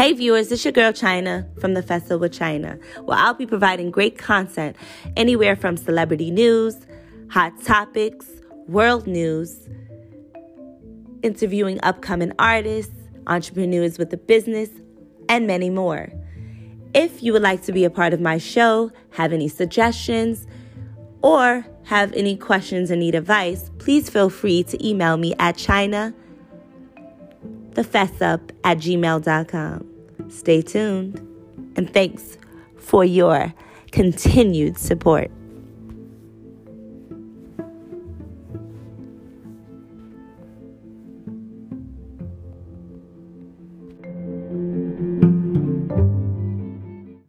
Hey viewers, it's your girl Chyna from the Fessup with Chyna, where I'll be providing great content anywhere from celebrity news, hot topics, world news, interviewing upcoming artists, entrepreneurs with a business, and many more. If you would like to be a part of my show, have any suggestions, or have any questions and need advice, please feel free to email me at Chyna thefessup at gmail.com. Stay tuned and thanks for your continued support.